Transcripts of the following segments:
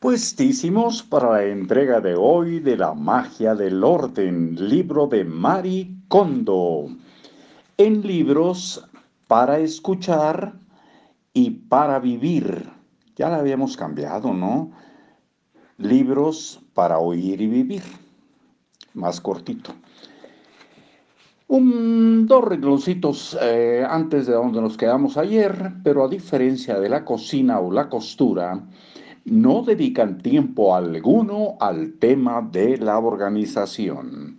Puestísimos para la entrega de hoy de La magia del orden, libro de Mari Kondo. En libros para escuchar y para vivir. Ya la habíamos cambiado, ¿no? Libros para oír y vivir. Más cortito. Un, dos rengloncitos eh, antes de donde nos quedamos ayer, pero a diferencia de la cocina o la costura, no dedican tiempo alguno al tema de la organización.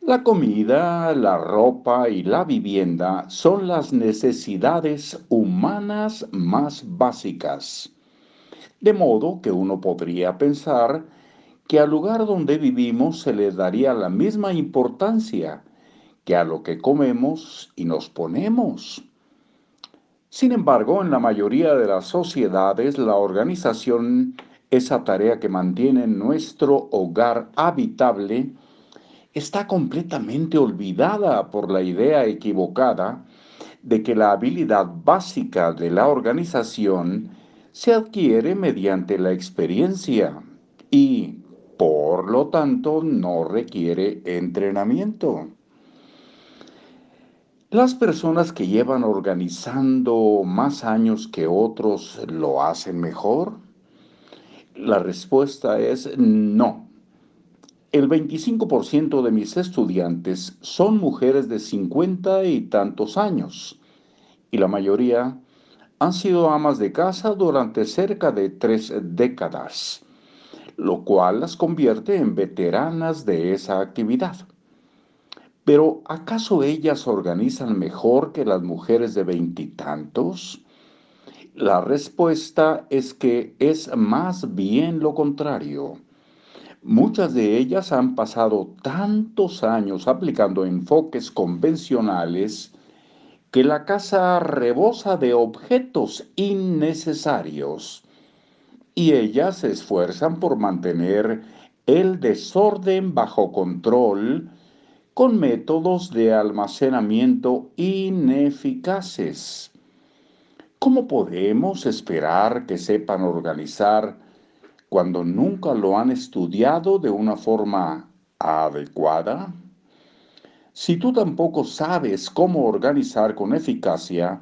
La comida, la ropa y la vivienda son las necesidades humanas más básicas. De modo que uno podría pensar que al lugar donde vivimos se le daría la misma importancia que a lo que comemos y nos ponemos. Sin embargo, en la mayoría de las sociedades, la organización, esa tarea que mantiene nuestro hogar habitable, está completamente olvidada por la idea equivocada de que la habilidad básica de la organización se adquiere mediante la experiencia y, por lo tanto, no requiere entrenamiento. ¿Las personas que llevan organizando más años que otros lo hacen mejor? La respuesta es no. El 25% de mis estudiantes son mujeres de 50 y tantos años y la mayoría han sido amas de casa durante cerca de tres décadas, lo cual las convierte en veteranas de esa actividad. Pero ¿acaso ellas organizan mejor que las mujeres de veintitantos? La respuesta es que es más bien lo contrario. Muchas de ellas han pasado tantos años aplicando enfoques convencionales que la casa rebosa de objetos innecesarios y ellas se esfuerzan por mantener el desorden bajo control con métodos de almacenamiento ineficaces. ¿Cómo podemos esperar que sepan organizar cuando nunca lo han estudiado de una forma adecuada? Si tú tampoco sabes cómo organizar con eficacia,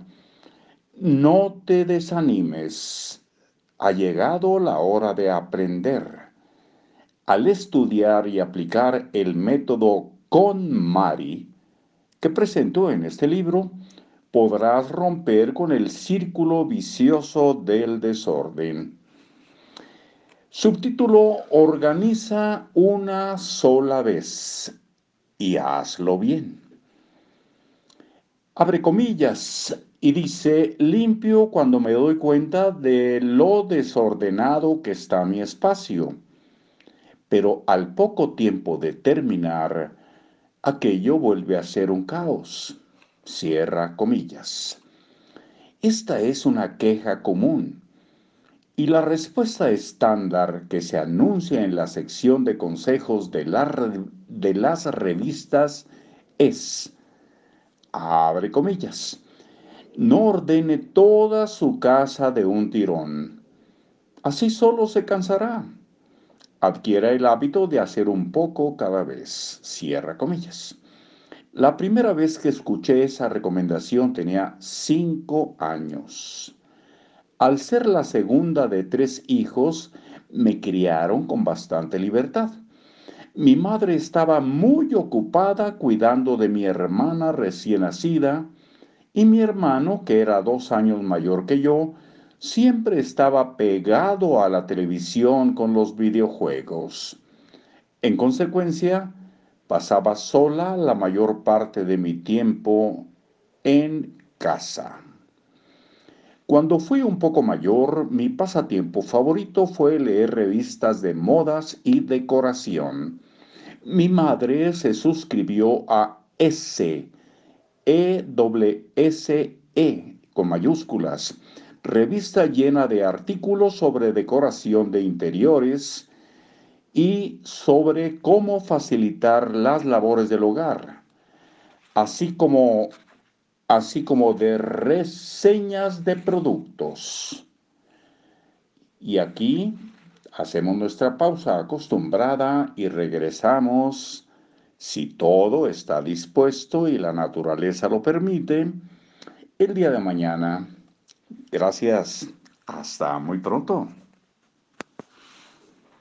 no te desanimes. Ha llegado la hora de aprender. Al estudiar y aplicar el método con Mari, que presentó en este libro, podrás romper con el círculo vicioso del desorden. Subtítulo Organiza una sola vez y hazlo bien. Abre comillas y dice, limpio cuando me doy cuenta de lo desordenado que está mi espacio. Pero al poco tiempo de terminar, aquello vuelve a ser un caos. Cierra comillas. Esta es una queja común y la respuesta estándar que se anuncia en la sección de consejos de, de las revistas es, abre comillas, no ordene toda su casa de un tirón. Así solo se cansará adquiera el hábito de hacer un poco cada vez. Cierra comillas. La primera vez que escuché esa recomendación tenía cinco años. Al ser la segunda de tres hijos, me criaron con bastante libertad. Mi madre estaba muy ocupada cuidando de mi hermana recién nacida y mi hermano, que era dos años mayor que yo, siempre estaba pegado a la televisión con los videojuegos. En consecuencia, pasaba sola la mayor parte de mi tiempo en casa. Cuando fui un poco mayor, mi pasatiempo favorito fue leer revistas de modas y decoración. Mi madre se suscribió a S, E S E con mayúsculas, revista llena de artículos sobre decoración de interiores y sobre cómo facilitar las labores del hogar, así como, así como de reseñas de productos. Y aquí Hacemos nuestra pausa acostumbrada y regresamos, si todo está dispuesto y la naturaleza lo permite, el día de mañana. Gracias. Hasta muy pronto.